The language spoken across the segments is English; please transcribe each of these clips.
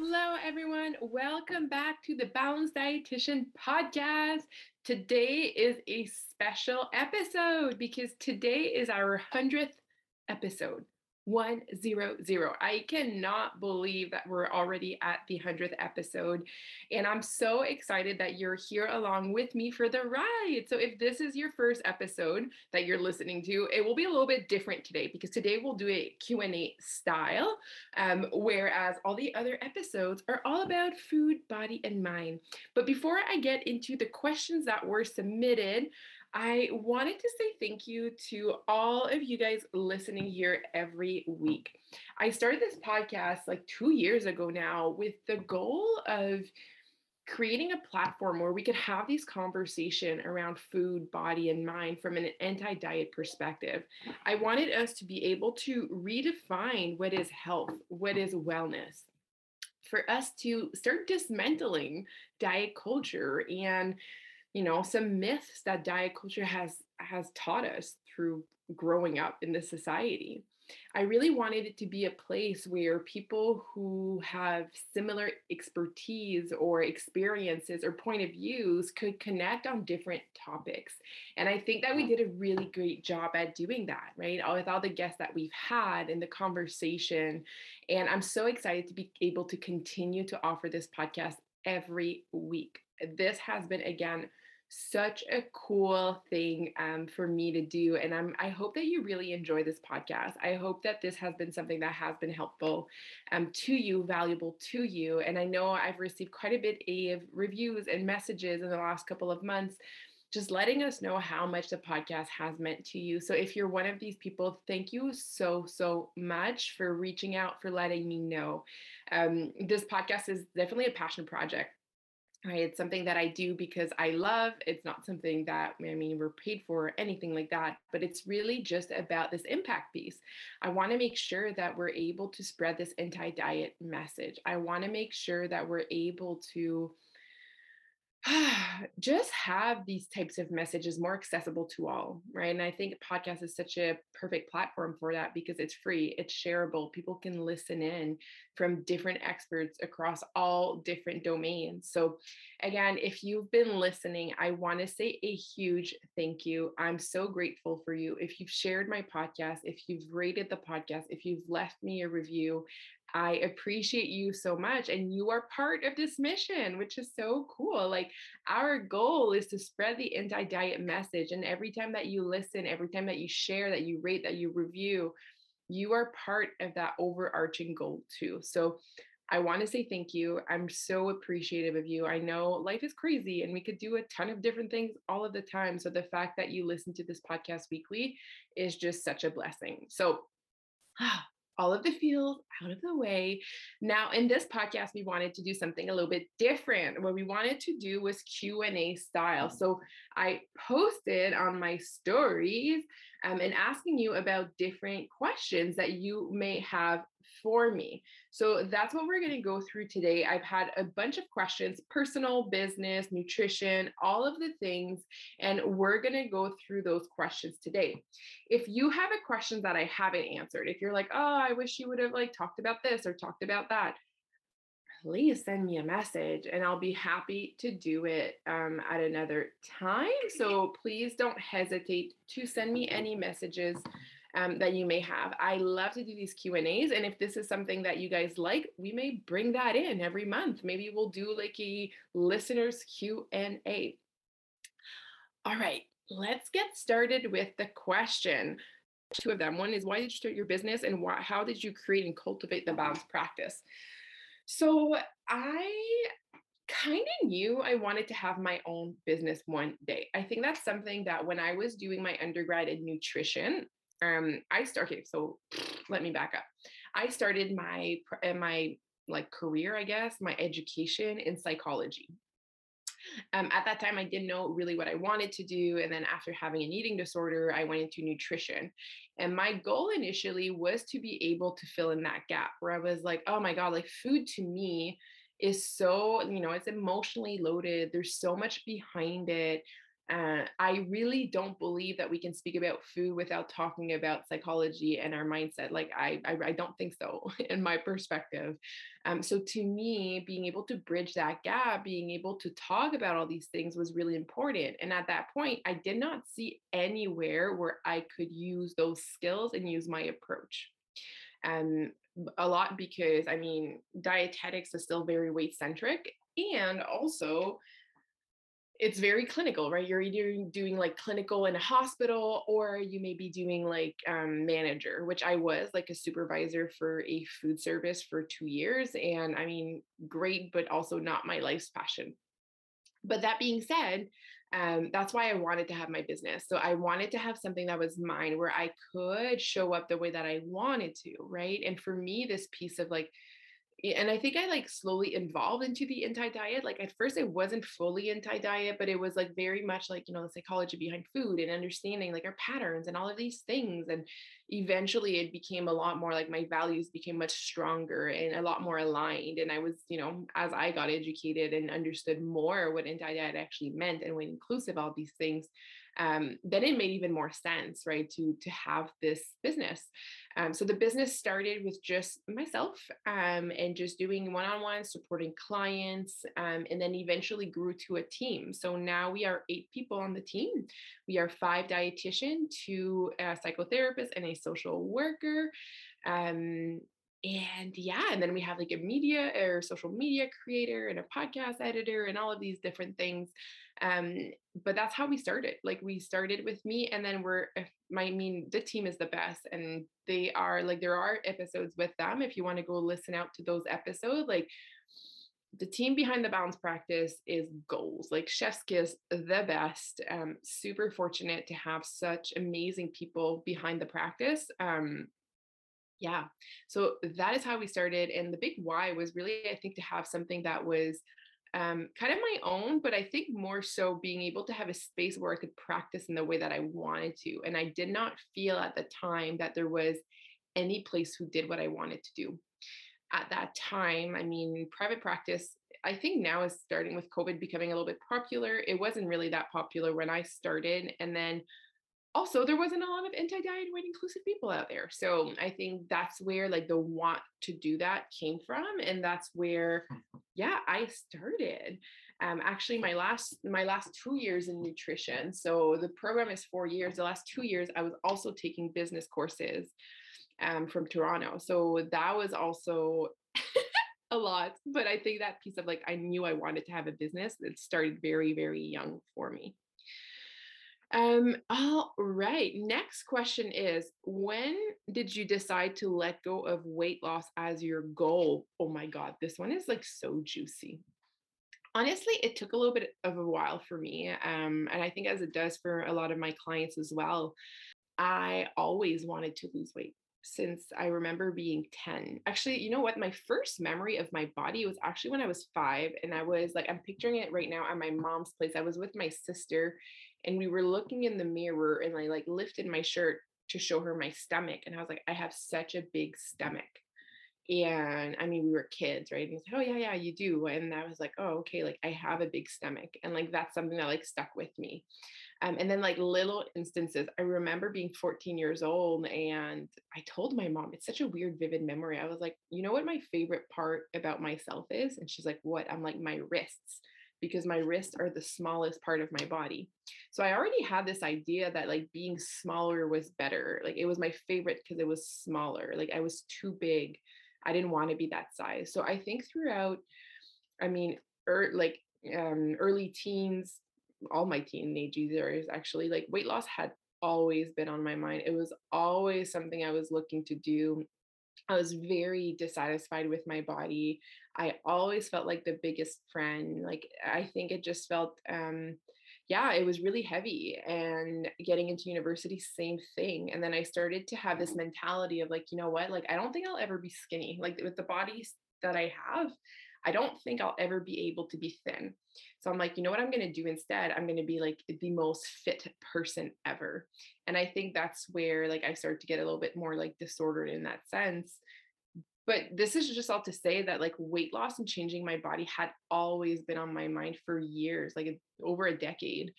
Hello, everyone. Welcome back to the Balanced Dietitian podcast. Today is a special episode because today is our 100th episode. 100. I cannot believe that we're already at the 100th episode. And I'm so excited that you're here along with me for the ride. So if this is your first episode that you're listening to, it will be a little bit different today because today we'll do a Q&A style, um, whereas all the other episodes are all about food, body, and mind. But before I get into the questions that were submitted, I wanted to say thank you to all of you guys listening here every week. I started this podcast like two years ago now with the goal of creating a platform where we could have these conversation around food body and mind from an anti-diet perspective i wanted us to be able to redefine what is health what is wellness for us to start dismantling diet culture and you know some myths that diet culture has has taught us through growing up in this society. I really wanted it to be a place where people who have similar expertise or experiences or point of views could connect on different topics and i think that we mm-hmm. did a really great job at doing that right uh, with all the guests that we've had in the conversation and i'm so excited to be able to continue to offer this podcast every week. This has been again such a cool thing um, for me to do and I'm, i hope that you really enjoy this podcast i hope that this has been something that has been helpful um, to you valuable to you and i know i've received quite a bit of reviews and messages in the last couple of months just letting us know how much the podcast has meant to you. So, if you're one of these people, thank you so, so much for reaching out, for letting me know. Um, this podcast is definitely a passion project right it's something that i do because i love it's not something that i mean we're paid for or anything like that but it's really just about this impact piece. I want to make sure that we're able to spread this anti-diet message. I want to make sure that we're able to just have these types of messages more accessible to all, right? And I think podcast is such a perfect platform for that because it's free, it's shareable. People can listen in from different experts across all different domains. So, again, if you've been listening, I want to say a huge thank you. I'm so grateful for you. If you've shared my podcast, if you've rated the podcast, if you've left me a review, I appreciate you so much. And you are part of this mission, which is so cool. Like, our goal is to spread the anti diet message. And every time that you listen, every time that you share, that you rate, that you review, you are part of that overarching goal too. So, I want to say thank you. I'm so appreciative of you. I know life is crazy and we could do a ton of different things all of the time. So, the fact that you listen to this podcast weekly is just such a blessing. So, all of the feels out of the way. Now, in this podcast, we wanted to do something a little bit different. What we wanted to do was Q&A style. So I posted on my stories um, and asking you about different questions that you may have for me. So that's what we're going to go through today. I've had a bunch of questions personal, business, nutrition, all of the things. And we're going to go through those questions today. If you have a question that I haven't answered, if you're like, oh, I wish you would have like talked about this or talked about that, please send me a message and I'll be happy to do it um, at another time. So please don't hesitate to send me any messages um, that you may have. I love to do these Q and A's, and if this is something that you guys like, we may bring that in every month. Maybe we'll do like a listeners Q and A. All right, let's get started with the question. Two of them. One is why did you start your business, and why, how did you create and cultivate the balanced practice? So I kind of knew I wanted to have my own business one day. I think that's something that when I was doing my undergrad in nutrition, um, I started. So let me back up. I started my uh, my like career, I guess, my education in psychology. Um, at that time, I didn't know really what I wanted to do. And then after having an eating disorder, I went into nutrition. And my goal initially was to be able to fill in that gap where I was like, oh my God, like food to me is so, you know, it's emotionally loaded. There's so much behind it. Uh, I really don't believe that we can speak about food without talking about psychology and our mindset. Like I, I, I don't think so, in my perspective. Um, so to me, being able to bridge that gap, being able to talk about all these things was really important. And at that point, I did not see anywhere where I could use those skills and use my approach. Um, a lot because I mean, dietetics is still very weight centric, and also it's very clinical, right? You're either doing like clinical in a hospital or you may be doing like um, manager, which I was like a supervisor for a food service for two years. And I mean, great, but also not my life's passion. But that being said, um, that's why I wanted to have my business. So I wanted to have something that was mine where I could show up the way that I wanted to, right? And for me, this piece of like and I think I like slowly evolved into the anti diet. Like at first, I wasn't fully anti diet, but it was like very much like, you know, the psychology behind food and understanding like our patterns and all of these things. And eventually it became a lot more like my values became much stronger and a lot more aligned. And I was, you know, as I got educated and understood more what anti diet actually meant and what inclusive all these things, um, then it made even more sense, right, to to have this business. Um, so the business started with just myself um, and just doing one-on-one, supporting clients, um, and then eventually grew to a team. So now we are eight people on the team. We are five dietitian, two uh, psychotherapists, and a social worker. Um, and yeah and then we have like a media or social media creator and a podcast editor and all of these different things um but that's how we started like we started with me and then we're my I mean the team is the best and they are like there are episodes with them if you want to go listen out to those episodes like the team behind the balance practice is goals like chef's kiss the best um super fortunate to have such amazing people behind the practice um yeah. So that is how we started and the big why was really i think to have something that was um, kind of my own, but I think more so being able to have a space where I could practice in the way that I wanted to. And I did not feel at the time that there was any place who did what I wanted to do. At that time, I mean, private practice, I think now is starting with COVID becoming a little bit popular. It wasn't really that popular when I started. And then also there wasn't a lot of anti-diet weight inclusive people out there so i think that's where like the want to do that came from and that's where yeah i started. Um, actually my last my last two years in nutrition so the program is four years the last two years i was also taking business courses um, from toronto so that was also a lot but i think that piece of like i knew i wanted to have a business it started very very young for me um, all right. Next question is When did you decide to let go of weight loss as your goal? Oh my God, this one is like so juicy. Honestly, it took a little bit of a while for me. Um, and I think as it does for a lot of my clients as well. I always wanted to lose weight since I remember being 10. Actually, you know what? My first memory of my body was actually when I was five. And I was like, I'm picturing it right now at my mom's place. I was with my sister and we were looking in the mirror and I like lifted my shirt to show her my stomach. And I was like, I have such a big stomach. And I mean, we were kids, right? And he's like, oh, yeah, yeah, you do. And I was like, oh, okay, like I have a big stomach. And like that's something that like stuck with me. Um, and then like little instances, I remember being 14 years old and I told my mom, it's such a weird, vivid memory. I was like, you know what my favorite part about myself is? And she's like, what? I'm like, my wrists because my wrists are the smallest part of my body. So I already had this idea that like being smaller was better. Like it was my favorite because it was smaller. Like I was too big. I didn't want to be that size. So I think throughout, I mean, er, like um, early teens, all my teenage years actually, like weight loss had always been on my mind. It was always something I was looking to do. I was very dissatisfied with my body. I always felt like the biggest friend. Like I think it just felt um yeah, it was really heavy and getting into university same thing. And then I started to have this mentality of like, you know what? Like I don't think I'll ever be skinny. Like with the bodies that I have, I don't think I'll ever be able to be thin. So I'm like, you know what I'm going to do instead? I'm going to be like the most fit person ever. And I think that's where like I start to get a little bit more like disordered in that sense. But this is just all to say that like weight loss and changing my body had always been on my mind for years, like over a decade.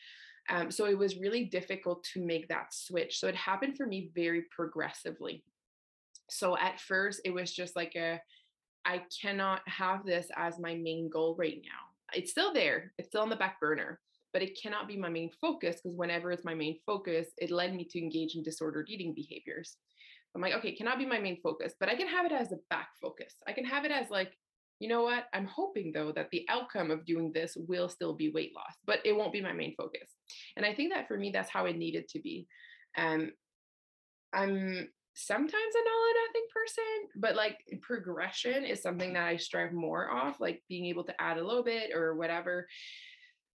Um, so it was really difficult to make that switch. So it happened for me very progressively. So at first, it was just like a, I cannot have this as my main goal right now it's still there, it's still on the back burner, but it cannot be my main focus because whenever it's my main focus, it led me to engage in disordered eating behaviors. I'm like, okay, cannot be my main focus, but I can have it as a back focus. I can have it as like, you know what? I'm hoping though that the outcome of doing this will still be weight loss, but it won't be my main focus. And I think that for me, that's how it needed to be. Um, I'm sometimes a all or nothing person, but like progression is something that I strive more off, like being able to add a little bit or whatever.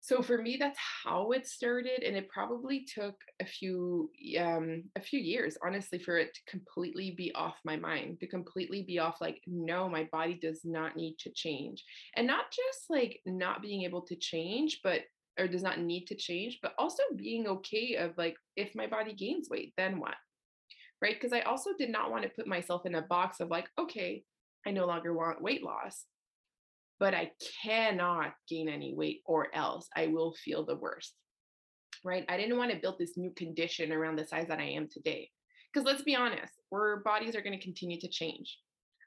So for me, that's how it started, and it probably took a few um, a few years, honestly, for it to completely be off my mind, to completely be off. Like, no, my body does not need to change, and not just like not being able to change, but or does not need to change, but also being okay of like if my body gains weight, then what? Right? Because I also did not want to put myself in a box of like, okay, I no longer want weight loss, but I cannot gain any weight or else I will feel the worst, right? I didn't want to build this new condition around the size that I am today. Because let's be honest, our bodies are going to continue to change.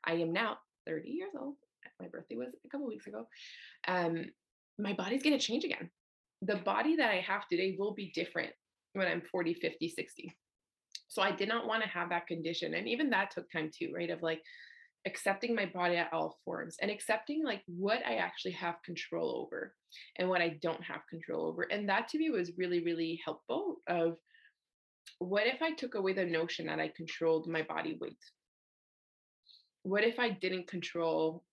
I am now 30 years old. My birthday was a couple weeks ago. Um, my body's going to change again. The body that I have today will be different when I'm 40, 50, 60 so I did not want to have that condition. And even that took time too, right? Of like accepting my body at all forms and accepting like what I actually have control over and what I don't have control over. And that to me was really, really helpful of what if I took away the notion that I controlled my body weight? What if I didn't control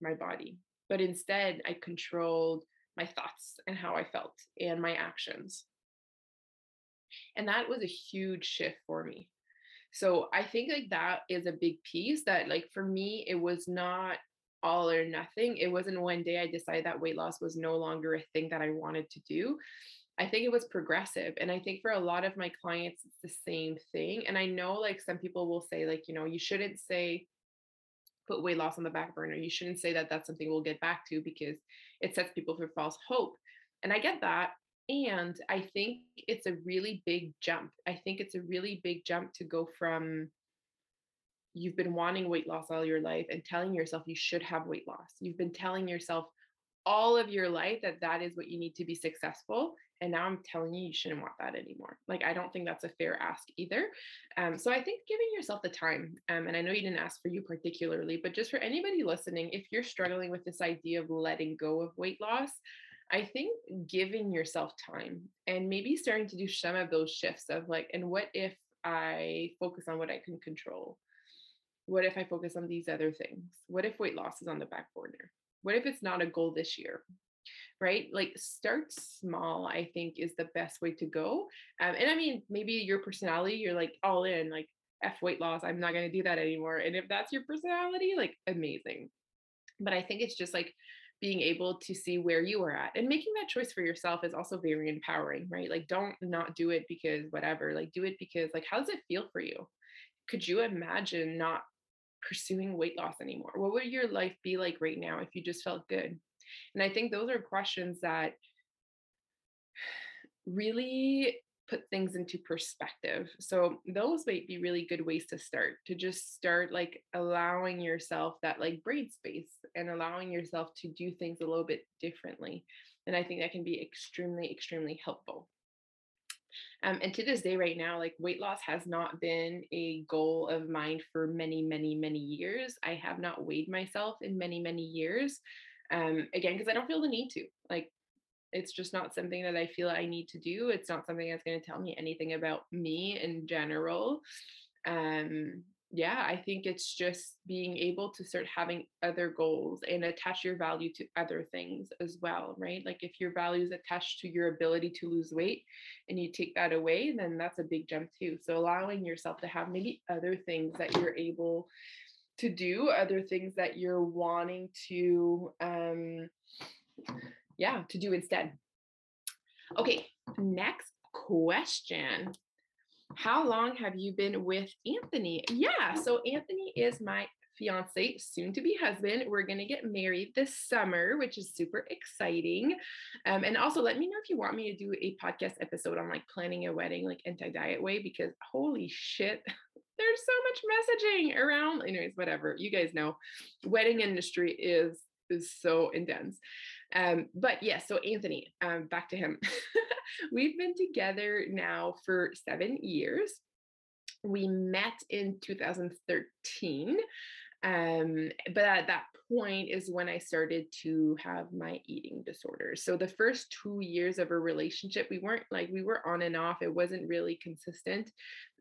my body, but instead I controlled my thoughts and how I felt and my actions? And that was a huge shift for me. So I think like that is a big piece that like for me, it was not all or nothing. It wasn't one day I decided that weight loss was no longer a thing that I wanted to do. I think it was progressive. And I think for a lot of my clients, it's the same thing. And I know like some people will say, like, you know, you shouldn't say, put weight loss on the back burner. You shouldn't say that that's something we'll get back to because it sets people for false hope. And I get that. And I think it's a really big jump. I think it's a really big jump to go from you've been wanting weight loss all your life and telling yourself you should have weight loss. You've been telling yourself all of your life that that is what you need to be successful. And now I'm telling you, you shouldn't want that anymore. Like, I don't think that's a fair ask either. Um, so I think giving yourself the time, um, and I know you didn't ask for you particularly, but just for anybody listening, if you're struggling with this idea of letting go of weight loss, I think giving yourself time and maybe starting to do some of those shifts of like, and what if I focus on what I can control? What if I focus on these other things? What if weight loss is on the back burner? What if it's not a goal this year? Right? Like start small, I think is the best way to go. Um, and I mean, maybe your personality, you're like all in, like F weight loss, I'm not going to do that anymore. And if that's your personality, like amazing. But I think it's just like being able to see where you are at and making that choice for yourself is also very empowering right? Like don't not do it because whatever like do it because like how does it feel for you? Could you imagine not pursuing weight loss anymore? What would your life be like right now if you just felt good? And i think those are questions that really put things into perspective. So those might be really good ways to start to just start like allowing yourself that like brain space and allowing yourself to do things a little bit differently. And I think that can be extremely, extremely helpful. Um, and to this day, right now, like weight loss has not been a goal of mine for many, many, many years. I have not weighed myself in many, many years. Um, again, because I don't feel the need to. Like, it's just not something that I feel I need to do. It's not something that's going to tell me anything about me in general. Um, yeah, I think it's just being able to start having other goals and attach your value to other things as well, right? Like if your value is attached to your ability to lose weight and you take that away, then that's a big jump too. So allowing yourself to have maybe other things that you're able to do, other things that you're wanting to um yeah, to do instead. Okay, next question how long have you been with Anthony? Yeah, so Anthony is my fiance, soon to be husband. We're going to get married this summer, which is super exciting. Um, and also, let me know if you want me to do a podcast episode on like planning a wedding, like anti diet way, because holy shit. There's so much messaging around. Anyways, whatever. You guys know, wedding industry is is so intense. Um, but yes, yeah, so Anthony, um, back to him. We've been together now for seven years. We met in 2013. Um, but at that point is when I started to have my eating disorders. So the first two years of a relationship, we weren't like we were on and off. It wasn't really consistent.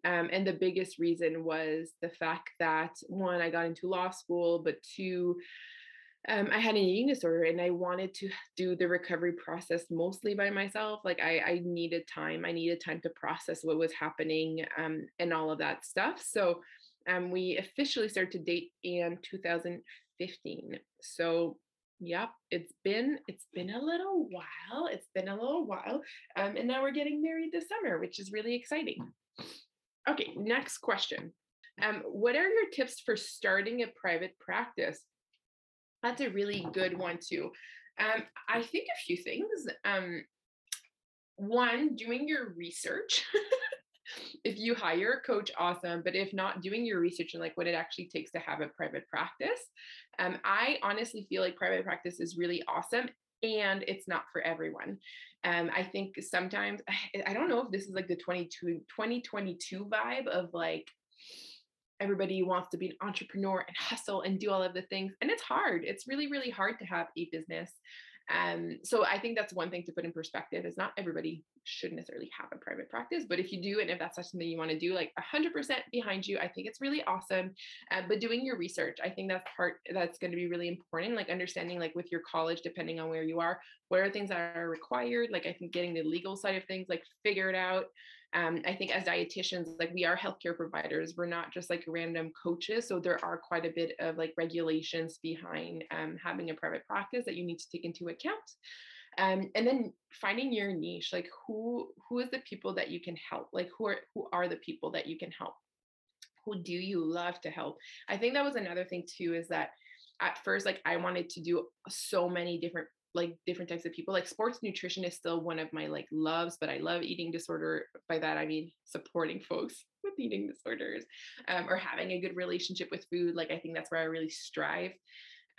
Um, and the biggest reason was the fact that one, I got into law school, but two, um, I had an eating disorder and I wanted to do the recovery process mostly by myself. Like I, I needed time. I needed time to process what was happening um, and all of that stuff. So um, we officially started to date in 2015. So yep, it's been it's been a little while. It's been a little while, um, and now we're getting married this summer, which is really exciting. Okay, next question. Um, what are your tips for starting a private practice? That's a really good one too. Um, I think a few things. Um, one, doing your research. if you hire a coach, awesome. But if not, doing your research and like what it actually takes to have a private practice. Um, I honestly feel like private practice is really awesome and it's not for everyone. Um, I think sometimes, I don't know if this is like the 22, 2022 vibe of like, everybody wants to be an entrepreneur and hustle and do all of the things and it's hard. It's really really hard to have a business. Um, so i think that's one thing to put in perspective is not everybody should necessarily have a private practice but if you do and if that's something you want to do like 100% behind you i think it's really awesome uh, but doing your research i think that's part that's going to be really important like understanding like with your college depending on where you are what are things that are required like i think getting the legal side of things like figure it out um, I think as dietitians, like we are healthcare providers, we're not just like random coaches. So there are quite a bit of like regulations behind um, having a private practice that you need to take into account. Um, and then finding your niche, like who who is the people that you can help? Like who are who are the people that you can help? Who do you love to help? I think that was another thing too, is that at first, like I wanted to do so many different like different types of people like sports nutrition is still one of my like loves but i love eating disorder by that i mean supporting folks with eating disorders um, or having a good relationship with food like i think that's where i really strive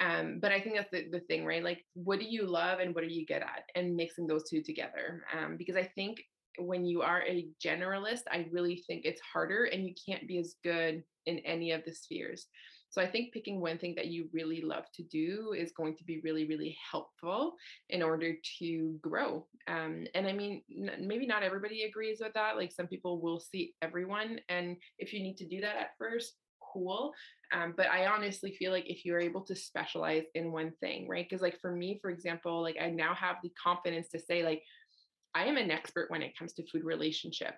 um, but i think that's the, the thing right like what do you love and what are you good at and mixing those two together um, because i think when you are a generalist i really think it's harder and you can't be as good in any of the spheres so I think picking one thing that you really love to do is going to be really, really helpful in order to grow. Um, and I mean, n- maybe not everybody agrees with that. Like some people will see everyone. And if you need to do that at first, cool. Um, but I honestly feel like if you're able to specialize in one thing, right? Because like for me, for example, like I now have the confidence to say, like, I am an expert when it comes to food relationship.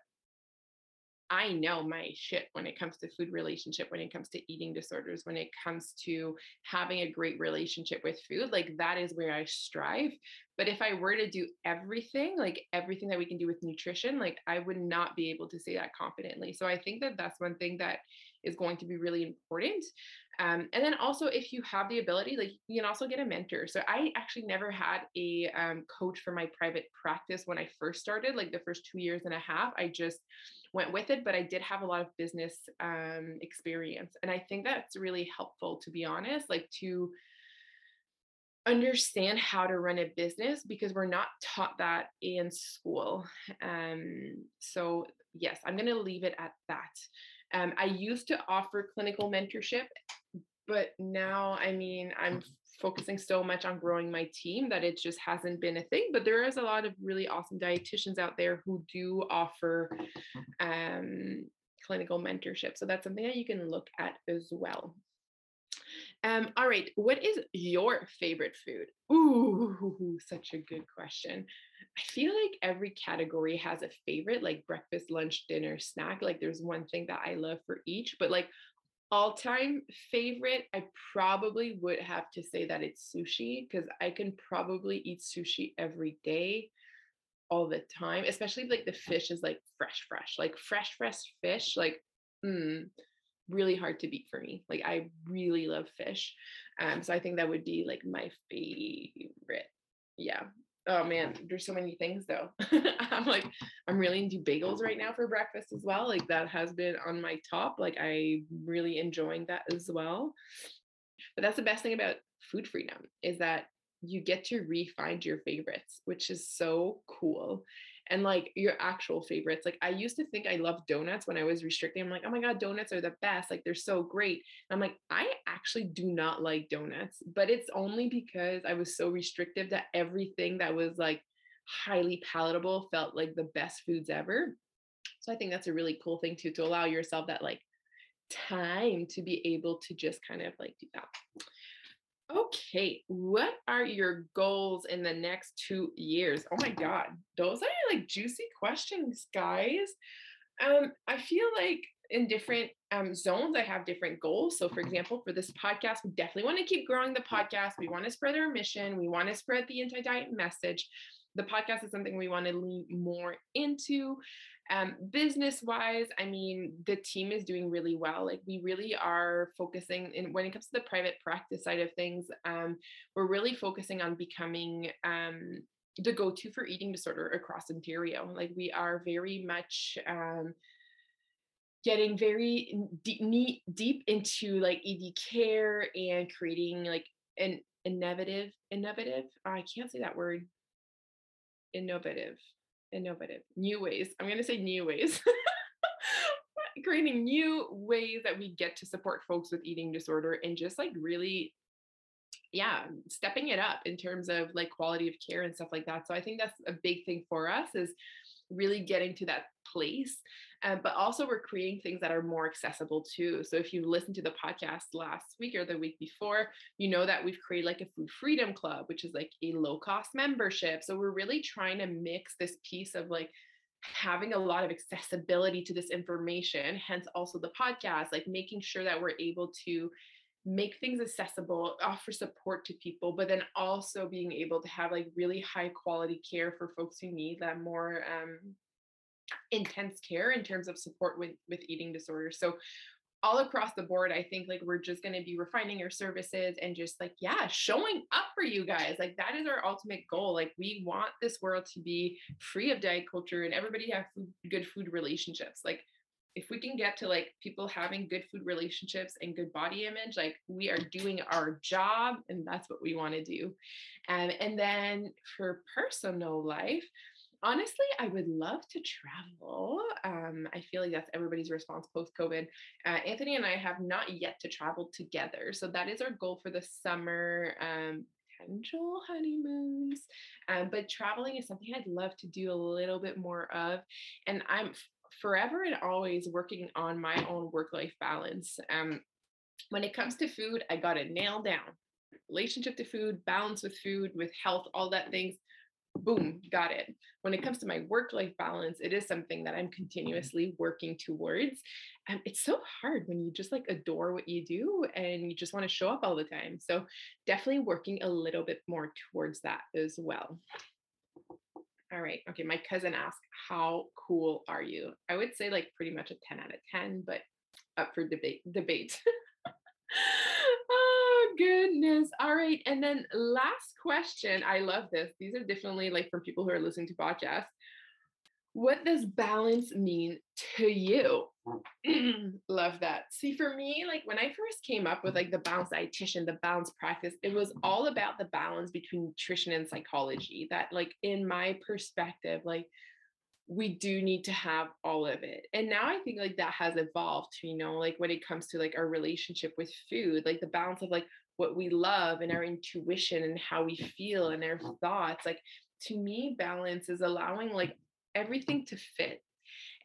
I know my shit when it comes to food relationship, when it comes to eating disorders, when it comes to having a great relationship with food. Like that is where I strive. But if I were to do everything, like everything that we can do with nutrition, like I would not be able to say that confidently. So I think that that's one thing that is going to be really important. Um, and then also, if you have the ability, like you can also get a mentor. So I actually never had a um, coach for my private practice when I first started, like the first two years and a half. I just went with it, but I did have a lot of business um, experience, and I think that's really helpful, to be honest, like to understand how to run a business because we're not taught that in school. Um, so yes, I'm going to leave it at that. Um, I used to offer clinical mentorship, but now, I mean, I'm focusing so much on growing my team that it just hasn't been a thing. But there is a lot of really awesome dietitians out there who do offer um, clinical mentorship. So that's something that you can look at as well. Um, all right, what is your favorite food? Ooh, such a good question. I feel like every category has a favorite, like breakfast, lunch, dinner, snack. Like there's one thing that I love for each, but like all time favorite, I probably would have to say that it's sushi because I can probably eat sushi every day all the time, especially like the fish is like fresh, fresh, like fresh, fresh fish. Like, mm, really hard to beat for me. Like I really love fish. Um, so I think that would be like my favorite. Yeah. Oh man, there's so many things though. I'm like, I'm really into bagels right now for breakfast as well. Like that has been on my top. Like I really enjoying that as well. But that's the best thing about food freedom is that you get to refine your favorites, which is so cool and like your actual favorites. Like I used to think I loved donuts when I was restricting. I'm like, oh my God, donuts are the best. Like they're so great. And I'm like, I actually do not like donuts, but it's only because I was so restrictive that everything that was like highly palatable felt like the best foods ever. So I think that's a really cool thing too, to allow yourself that like time to be able to just kind of like do that. Okay, what are your goals in the next two years? Oh my God, those are like juicy questions, guys. Um, I feel like in different um, zones, I have different goals. So, for example, for this podcast, we definitely want to keep growing the podcast. We want to spread our mission. We want to spread the anti diet message the podcast is something we want to lean more into. Um, business wise, I mean, the team is doing really well. Like we really are focusing in when it comes to the private practice side of things, um, we're really focusing on becoming um, the go-to for eating disorder across Ontario. Like we are very much um, getting very deep, deep into like ED care and creating like an innovative, innovative. Uh, I can't say that word innovative, innovative, new ways. I'm to say new ways. creating new ways that we get to support folks with eating disorder and just like really yeah stepping it up in terms of like quality of care and stuff like that so i think that's a big thing for us is really getting to that place. Um, but also, we're creating things that are more accessible too. So, if you listened to the podcast last week or the week before, you know that we've created like a food freedom club, which is like a low cost membership. So, we're really trying to mix this piece of like having a lot of accessibility to this information, hence also the podcast, like making sure that we're able to make things accessible, offer support to people, but then also being able to have like really high quality care for folks who need that more um, intense care in terms of support with with eating disorders. So all across the board, I think like we're just going to be refining our services and just like, yeah, showing up for you guys. Like that is our ultimate goal. Like we want this world to be free of diet culture and everybody have food, good food relationships. Like if we can get to like people having good food relationships and good body image like we are doing our job and that's what we want to do um, and then for personal life honestly i would love to travel um, i feel like that's everybody's response post covid uh, anthony and i have not yet to travel together so that is our goal for the summer um, potential honeymoons. Um, but traveling is something I'd love to do a little bit more of. And I'm forever and always working on my own work life balance. Um, when it comes to food, I got it nailed down. Relationship to food, balance with food, with health, all that things. Boom, got it. When it comes to my work life balance, it is something that I'm continuously working towards. And it's so hard when you just like adore what you do and you just want to show up all the time. So, definitely working a little bit more towards that as well. All right. Okay. My cousin asked, How cool are you? I would say like pretty much a 10 out of 10, but up for debate. debate. oh goodness. All right. And then last question. I love this. These are definitely like from people who are listening to podcasts. What does balance mean to you? Mm. love that. See, for me, like when I first came up with mm. like the balance dietitian, the balance practice, it was mm. all about the balance between nutrition and psychology. That, like, in my perspective, like we do need to have all of it. And now I think like that has evolved, you know, like when it comes to like our relationship with food, like the balance of like what we love and our intuition and how we feel and our thoughts. Like to me, balance is allowing like everything to fit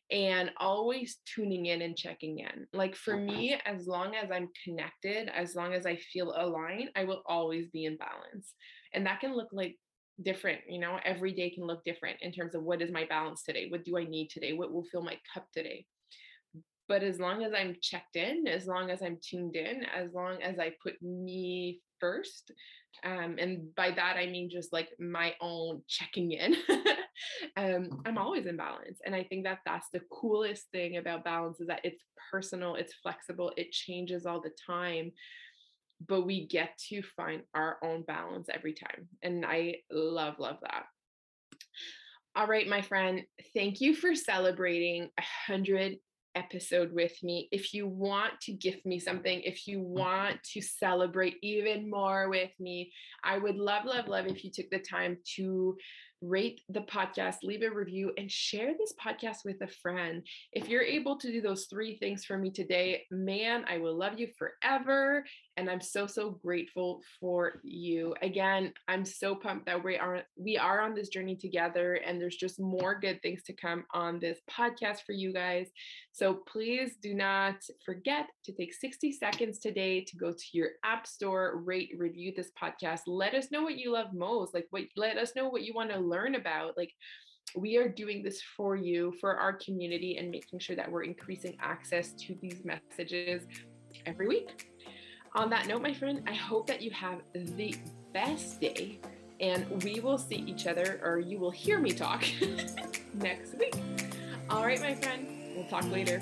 and always tuning in and checking in. Like for me, as long as I'm connected, as long as I feel aligned, I will always be in balance. And that can look like different you know every day can look different in terms of what is my balance today what do i need today what will fill my cup today but as long as i'm checked in as long as i'm tuned in as long as i put me first um, and by that i mean just like my own checking in um, i'm always in balance and i think that that's the coolest thing about balance is that it's personal it's flexible it changes all the time but we get to find our own balance every time. And I love, love that. All right, my friend, thank you for celebrating a hundred episode with me. If you want to gift me something, if you mm-hmm. want to celebrate even more with me, I would love, love, love if you took the time to rate the podcast, leave a review, and share this podcast with a friend. If you're able to do those three things for me today, man, I will love you forever. And I'm so, so grateful for you. Again, I'm so pumped that we are we are on this journey together, and there's just more good things to come on this podcast for you guys. So please do not forget to take 60 seconds today to go to your app store, rate, review this podcast. Let us know what you love most. Like what let us know what you want to learn about like we are doing this for you for our community and making sure that we're increasing access to these messages every week. On that note my friend i hope that you have the best day and we will see each other or you will hear me talk next week. All right my friend we'll talk later